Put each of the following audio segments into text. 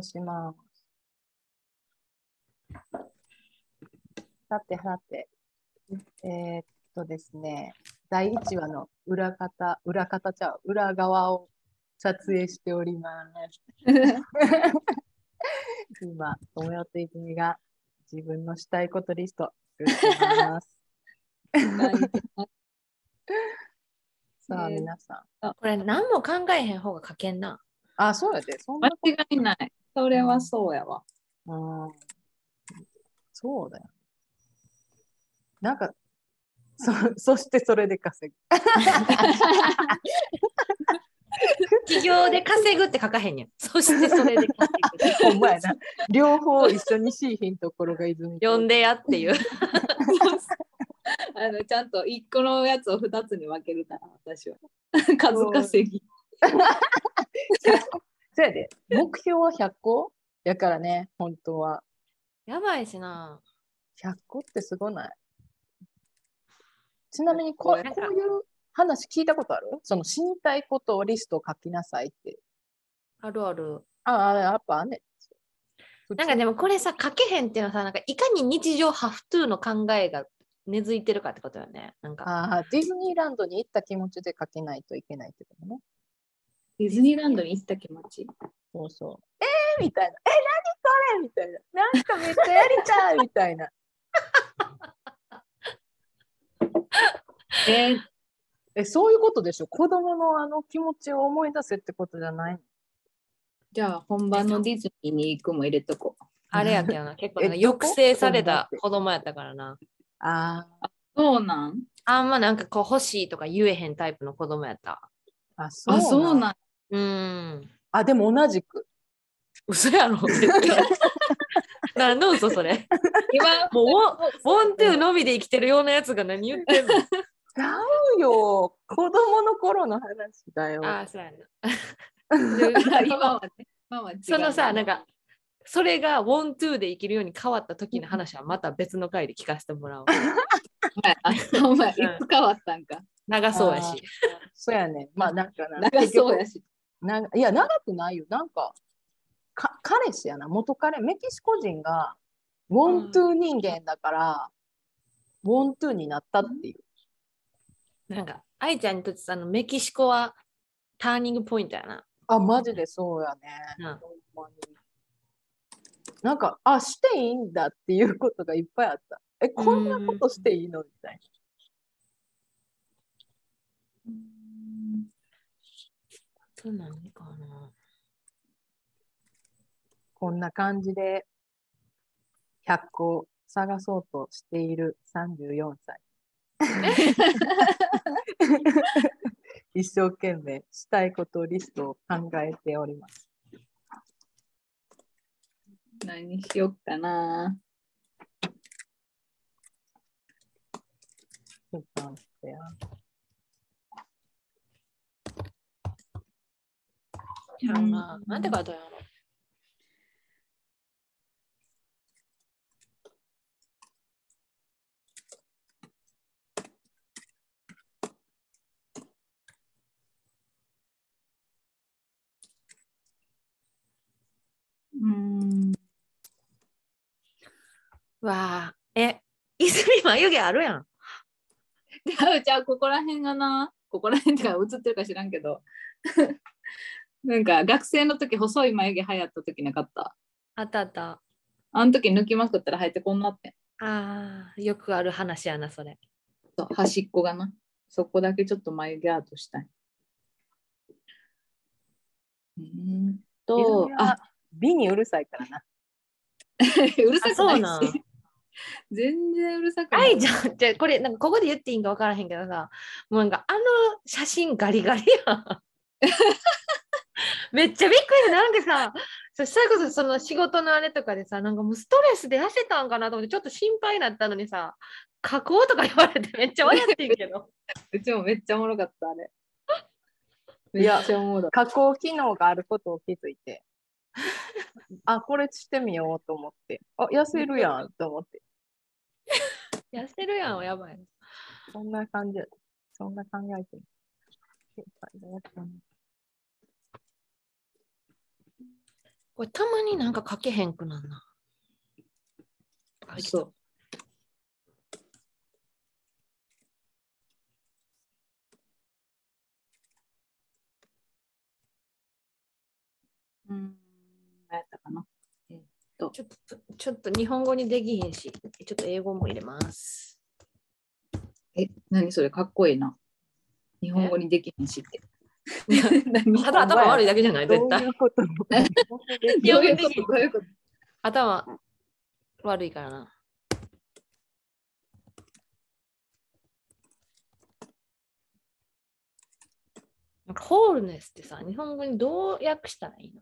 トします。さてさて、えーっとですね、第1話の裏方、裏方ちゃう、裏側を撮影しております。今、友よと泉が自分のしたいことリスト作ってます。さあ、えー皆さん。これ何も考えへん方が書けんな。あ、そうやで、そん間な違いない。それはそうやわ。うんそうだよ。なんか、そ そしてそれで稼ぐ。企業で稼ぐって書かへんやん。そしてそれで稼ぐ。ほんまやな。両方一緒にしいひんところが泉。呼んでやっていう。あのちゃんと一個のやつを二つに分けるから、私は。数稼ぎ。そうやで。目標は100個？やからね、本当は。やばいしな。100個ってすごない？ちなみにこうこういう話聞いたことある？その死にたいことをリストを書きなさいって。あるある。ああ、やっぱね。なんかでもこれさ、書けへんっていうのはさ、なんかいかに日常ハフトゥーの考えが根付いてるかってことよね。なんか。ああ、ディズニーランドに行った気持ちで書けないといけないってことね。ディズニーランドに行った気持ち？そうそう。えー、みたいな。え、何これ？みたいな。なんかめっちゃやりたいみたいな。えーえ、そういうことでしょ？子供のあの気持ちを思い出せってことじゃない？のじゃあ本番のディズニーに行くも入れとこう。あれやけどな。結構な抑制された子供やったからな。あそうなん？あんまなんかこう欲しいとか言えへんタイプの子供やった。あ、あ、そうあ、そうなんなんうーん。あ、でも同じく。嘘やろ絶対なんの嘘それ。今、もうウォン、ウォントゥーのみで生きてるようなやつが何言ってんのちゃうよ。子供の頃の話だよ。ああ、そうやな。今はね、今は違うそのさ、なんか、それが want to で生きるように変わった時の話はまた別の回で聞かせてもらおう。あ、お前、いつ変わったんか。長そうやし。そうやね。まあなんかな。長そうやし。し。なんかいや、長くないよ。なんか、か彼氏やな。元彼、メキシコ人が、 want to 人間だから、 want to になったっていう。なんか、愛ちゃんにとってさあのメキシコはターニングポイントやな。あ、マジでそうやね。うんなんか、あ、していいんだっていうことがいっぱいあった。え、こんなことしていいの？みたいそう何かな。こんな感じで、100個を探そうとしている34歳。一生懸命したいことリストを考えております。何しよっかな。ちょっと待ってよやろうな。なん。て書いてあるやろ。うん。わあ、え、泉眉毛あるやん。じゃあ、じゃあここら辺がな、ここら辺ってか映ってるか知らん。けど、なんか学生の時細い眉毛流行った時なかった？あったあった。あの時抜きまくったら生えてこんなってん。ああ、よくある話やな、それ。そう端っこがな。そこだけちょっと眉毛アートしたい。うーんと、あ、美にうるさいからな。うるさくあそうないし。全然うるさくない。愛ちゃん、じゃあこれ、なんかここで言っていいんか分からへんけどさ、もうなんかあの写真ガリガリやん。めっちゃびっくりなんかさ、そそれこそその仕事のあれとかでさ、なんかもうストレスで痩せたんかなと思ってちょっと心配になったのにさ、加工とか言われて めっちゃ笑ってんけど。うちもめっちゃおもろかった、あれ。め いやっちゃおもろい。加工機能があることを気づいて、あ、これしてみようと思って、あ、痩せるやんと思って、痩せるやん、やばい。そんな感じやそんな考えてる。これたまになんか書けへんくなんな。あそう。うん、何やったかな。ちょっと、ちょっと日本語にできへんし、ちょっと英語も入れます。え、何それ？かっこいいな。日本語にできへんしって。何ただ頭悪いだけじゃない？絶対いう。こと？どういうこと どういうこと？頭悪いからな。なんかホールネスってさ、日本語にどう訳したらいいの？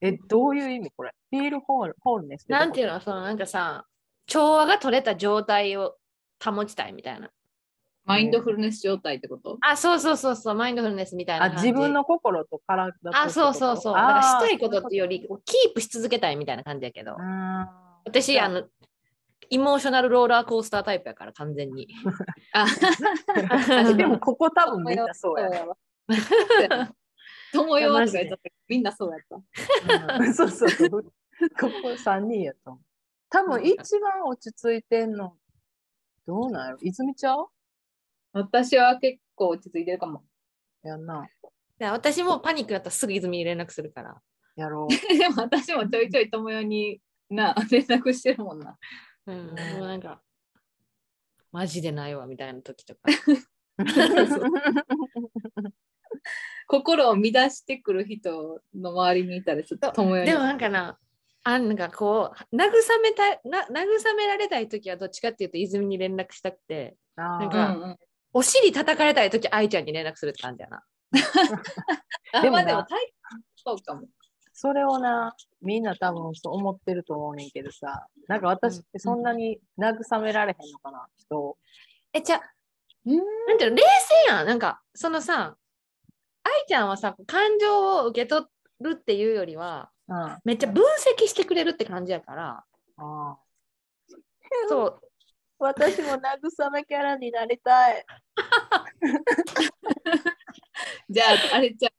え、どういう意味これ？フィールホールホールネスなんていうのの？そのなんかさ、調和が取れた状態を保ちたいみたいな。マインドフルネス状態ってこと？あ、そうそうそうそう、マインドフルネスみたいなあ、感じ。自分の心と体とあ、そうそうそう。あーなんかしたいことっていうより、キープし続けたいみたいな感じやけど。あ私、ああの、イモーショナルローラーコースタータイプやから、完全に。あ、ーでもここ多分みんな そうや。わ。友よはとか言っちゃったけどみんなそうやった。うんそうそうそう。ここ3人やと思う。多分一番落ち着いてんの、どうなんやろ？泉ちゃう？私は結構落ち着いてるかも。やんな。で私もパニックだったらすぐ泉に連絡するから。やろう。でも私もちょいちょい友よにな 連絡してるもんな。うん、もうなんか、マジでないわみたいな時とか。心を乱してくる人の周りにいたらちょっと友よにでもなんかな、あなんかこう、慰めたいな、慰められたい時はどっちかっていうと泉に連絡したくて、なんかうんうんお尻叩かれたい時愛ちゃんに連絡するって感じやな。あ でもなまあでも体そうかも。それをな、みんな多分そう思ってると思うねんけどさ、なんか私ってそんなに慰められへんのかな、人を。え、じゃあ、うんなんていうの、冷静やん。なんか、そのさ、愛ちゃんはさ、感情を受け取るっていうよりは、うん。あめっちゃ分析してくれるって感じやから、あ。そう、私も慰めキャラになりたい。じゃあ、あれじゃあ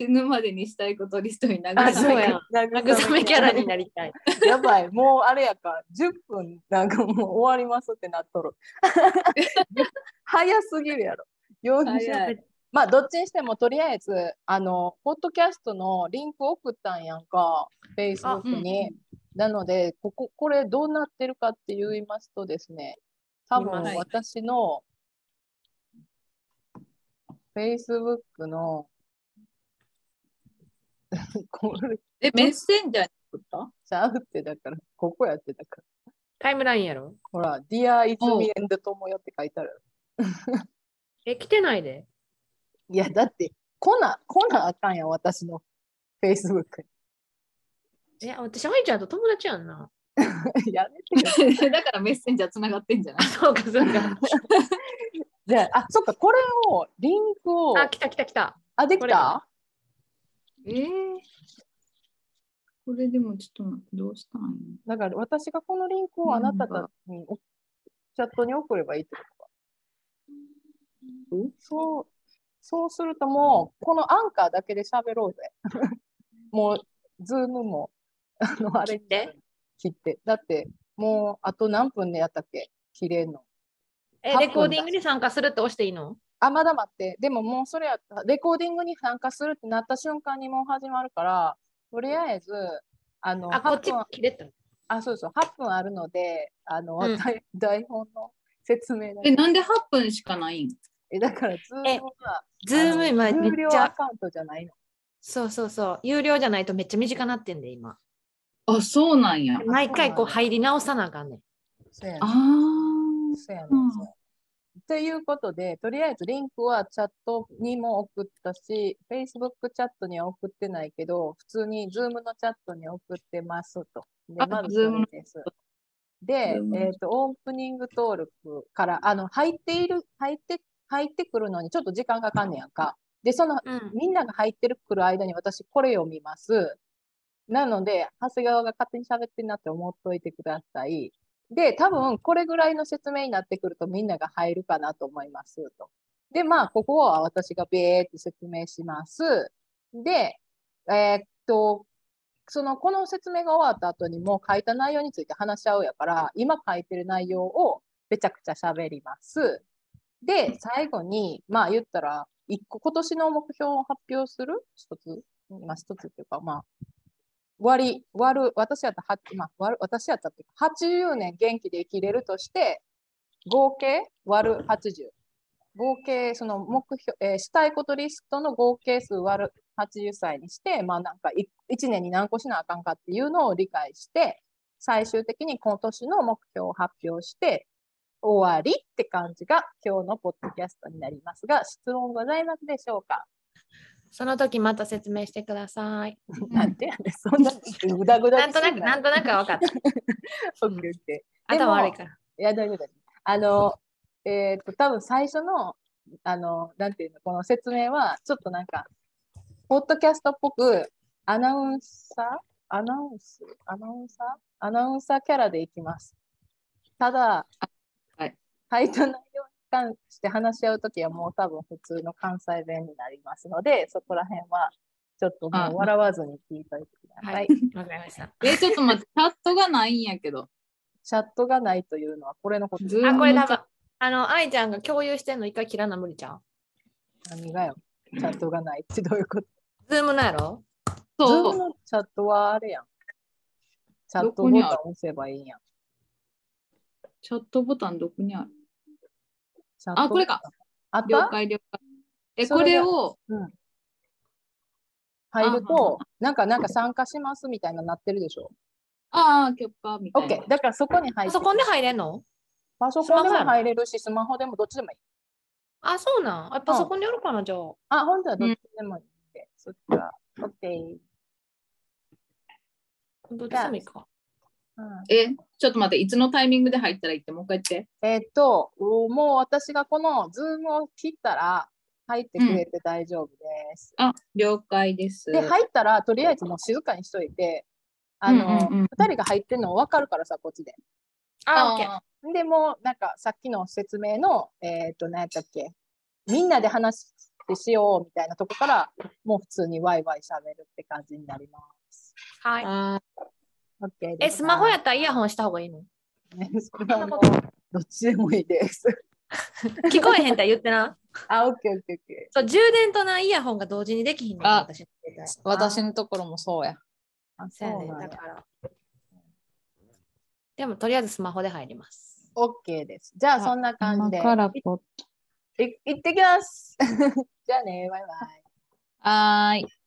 死ぬまでにしたいことリストに。慰めキャラにななりたい。やばい、もうあれやから、10分なんかもう終わりますってなっとる。早すぎるやろ。40早いまあ、どっちにしても、とりあえず、あの、ポッドキャストのリンク送ったんやんか、Facebook に。なので、ここ、これどうなってるかって言いますとですね、多分はい私の Facebook の、これえ、メッセンジャーに送った？ちゃうってだから、ここやってたから。タイムラインやろ？ほら、Dear 泉 and 友よって書いてある。え、来てないで。いや、だって、来な、来なあかんやん、私の Facebook え、私、愛ちゃんと友達やんな。に。やめてよ。だからメッセンジャーつながってんじゃない？そうか、そうか。じゃあ、あ、そっか、これを、リンクを、あ、来た来た来た。あ、できた？えー、これでもちょっと待って、どうしたんや？だから、私がこのリンクをあなたたちに、おチャットに送ればいいってことか。そう、そうするともう、このアンカーだけで喋ろうぜ。もう、 Zoom も、あの、あれ切って？切って。だって、もう、あと何分でやったっけ？切れんの。え、8分レコーディングに参加するって押していいの？あ、まだ待って。でももうそれやった。レコーディングに参加するってなった瞬間にもう始まるから、とりあえず、あの、あ、こっち8分切れた。あ、そうそう、8分あるので、あの、うん台台本の説明え、なんで8分しかないん？え、だから、ズーえムは、ズーム今あの有料めっちゃ、アカウントじゃないの。そうそうそう、有料じゃないとめっちゃ短なってんで、今。あ、そうなんや。毎回こう入り直さなあかんねん。そうやねあそうやねうんん。そうっていうことで、とりあえずリンクはチャットにも送ったし、Facebook チャットには送ってないけど、普通に Zoom のチャットに送ってますと。で、あまずそ Zoom れです。で、えっ、と、オープニング登録から、あの、入っている、入って、入ってくるのにちょっと時間かかんねやんか。で、その、うん。みんなが入ってるくる間に私これを見ます。なので、長谷川が勝手に喋ってんなって思っといてください。で、多分これぐらいの説明になってくるとみんなが入るかなと思いますと。で、まあ、ここは私がべーって説明します。で、えーっと、その、この説明が終わった後にも書いた内容について話し合うやから、今書いてる内容をめちゃくちゃ喋ります。で、最後に、まあ言ったら、一個、今年の目標を発表する？一つ、まあ一つっていうか、まあ、割り、割る、私やったら、まあ、割る、私やったっていうか、80年元気で生きれるとして、合計割る80。合計、その目標、えーしたいことリストの合計数割る80歳にして、まあなんか1年に何個しなあかんかっていうのを理解して、最終的に今年の目標を発表して、終わりって感じが今日のポッドキャストになりますが、質問ございますでしょうか、その時また説明してください。なんてやねんそんなぐだぐだなんとなく、なんとなくは分かった。オッケーオッケーでも頭悪いから。いや、大丈夫です。あの、えっと、多分最初の、あの、なんていうの、この説明は、ちょっとなんか、ポッドキャストっぽく、アナウンサー？アナウンス？アナウンサー？アナウンサーキャラでいきます。ただ、はい。タイト内容に関して話し合うときはもう多分普通の関西弁になりますので、そこら辺はちょっともあう笑わずに聞いといてください。はい、わかりました。え、ちょっと待って、チャットがないんやけど。チャットがないというのはこれのことあ、これ多分、あの、愛ちゃんが共有してんの一回切らな無理ちゃう何がよ。チャットがないってどういうこと？ズームのやろ？ズーそう。ムのチャットはあれやん。チャットどこにあるボタン押せばいいんやん。チャットボタンどこにある？あ、これか。あった？了解了解。え、これを、うん。入ると、なんか、なんか参加しますみたいなのなってるでしょ？ああ、許可みたいな。OK。だからそこに入って。パソコンで入れんの？パソコンでも入れるし、スマホでもどっちでもいい。あ、そうなん？あパソコンでやるかな、じゃあ。あ、本当はどっちでもいいんで。そっちは。OK。どっちでもいいか。うんえ、ちょっと待って、いつのタイミングで入ったらいいって、もう一回言って。えーっと、おもう私がこのズームを切ったら入ってくれて大丈夫です。あ、了解です。で、入ったらとりあえずもう静かにしといて、あの、うんうんうん二人が入ってるの分かるからさ、こっちで。あ、オッケー。あでもうなんかさっきの説明の、えーっと、何やったっけ、みんなで話してしようみたいなとこから、もう普通にワイワイ喋るって感じになります。はい。え、す。スマホやったらイヤホンした方がいいの？ねそれはもうどっちでもいいです。聞こえへんって言ってな。あ、OK、OK、OK。そう、充電とな、イヤホンが同時にできひんの。あ私の携帯私のところもそうや。あ、そうやねだから。でも、とりあえずスマホで入ります。OK です。じゃあそんな感じで。今からポッいいってきます。じゃあね、バイバイ。はーい。